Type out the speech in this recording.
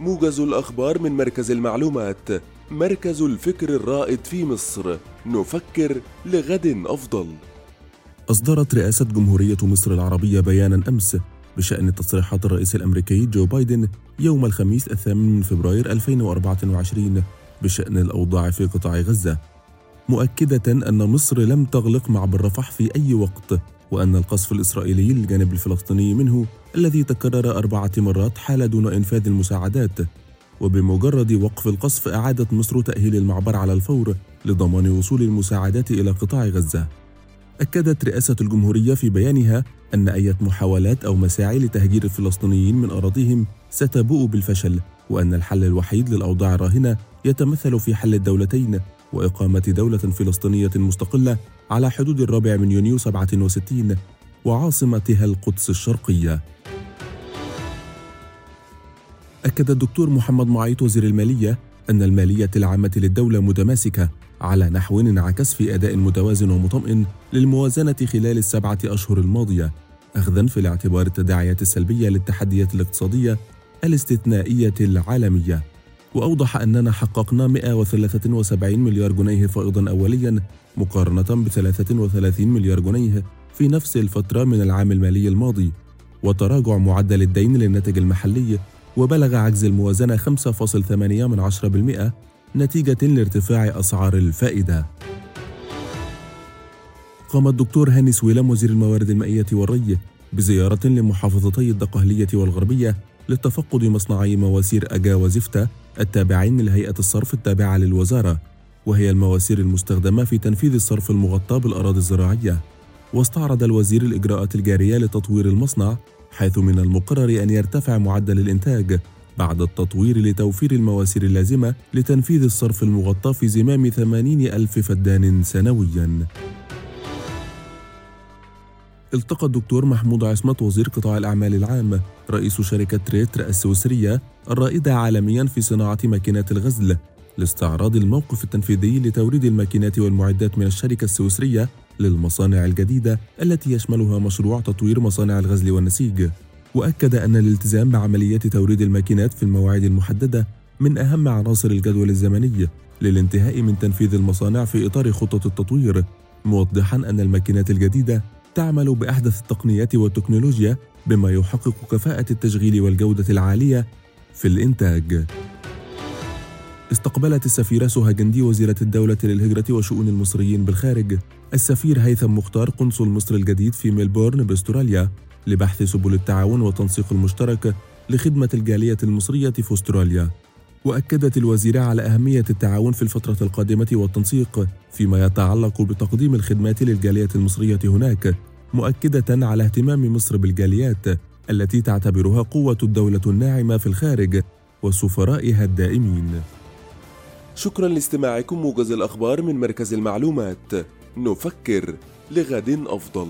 موجز الأخبار من مركز المعلومات مركز الفكر الرائد في مصر. نفكر لغد أفضل. أصدرت رئاسة جمهورية مصر العربية بيانا أمس بشأن تصريحات الرئيس الأمريكي جو بايدن يوم الخميس الثامن من فبراير 2024 بشأن الأوضاع في قطاع غزة مؤكدة أن مصر لم تغلق معبر رفح في أي وقت. وأن القصف الإسرائيلي للجانب الفلسطيني منه الذي تكرر أربعة مرات حال دون إنفاذ المساعدات وبمجرد وقف القصف أعادت مصر تأهيل المعبر على الفور لضمان وصول المساعدات إلى قطاع غزة. أكدت رئاسة الجمهورية في بيانها أن أي محاولات أو مساعي لتهجير الفلسطينيين من أراضيهم ستبوء بالفشل وأن الحل الوحيد للأوضاع الراهنة يتمثل في حل الدولتين وإقامة دولة فلسطينية مستقلة على حدود الرابع من يونيو 67 وعاصمتها القدس الشرقية. أكد الدكتور محمد معيط وزير المالية أن المالية العامة للدولة متماسكة على نحو انعكس في أداء متوازن ومطمئن للموازنة خلال السبعة أشهر الماضية أخذا في الاعتبار التداعيات السلبية للتحديات الاقتصادية الاستثنائية العالمية. وأوضح أننا حققنا 173 مليار جنيه فائضا أوليا مقارنة ب 33 مليار جنيه في نفس الفترة من العام المالي الماضي وتراجع معدل الدين للناتج المحلي وبلغ عجز الموازنة 5.8% نتيجة لارتفاع أسعار الفائدة. قام الدكتور هاني سويلم وزير الموارد المائية والري بزيارة لمحافظتي الدقهلية والغربية لتفقد مصنعي مواسير أجا وزفتة التابعين لهيئة الصرف التابعة للوزارة وهي المواسير المستخدمة في تنفيذ الصرف المغطى بالأراضي الزراعية. واستعرض الوزير الإجراءات الجارية لتطوير المصنع حيث من المقرر أن يرتفع معدل الإنتاج بعد التطوير لتوفير المواسير اللازمة لتنفيذ الصرف المغطى في زمام 80 ألف فدان سنوياً. التقى الدكتور محمود عصمت وزير قطاع الأعمال العام رئيس شركة تريتر السويسرية الرائدة عالميا في صناعة ماكينات الغزل. لاستعراض الموقف التنفيذي لتوريد الماكينات والمعدات من الشركة السويسرية للمصانع الجديدة التي يشملها مشروع تطوير مصانع الغزل والنسيج. وأكد أن الالتزام بعمليات توريد الماكينات في المواعيد المحددة من أهم عناصر الجدول الزمني للانتهاء من تنفيذ المصانع في إطار خطة التطوير. موضحا أن الماكينات الجديدة تعمل بأحدث التقنيات والتكنولوجيا بما يحقق كفاءة التشغيل والجودة العالية في الإنتاج. استقبلت السفيرة سهى جندي وزيرة الدولة للهجرة وشؤون المصريين بالخارج السفير هيثم مختار قنصل مصر الجديد في ميلبورن باستراليا لبحث سبل التعاون والتنسيق المشترك لخدمة الجالية المصرية في استراليا. وأكدت الوزيرة على أهمية التعاون في الفترة القادمة والتنسيق فيما يتعلق بتقديم الخدمات للجالية المصرية هناك، مؤكدة على اهتمام مصر بالجاليات التي تعتبرها قوة الدولة الناعمة في الخارج وسفرائها الدائمين. شكرا لاستماعكم موجز الأخبار من مركز المعلومات نفكر لغد أفضل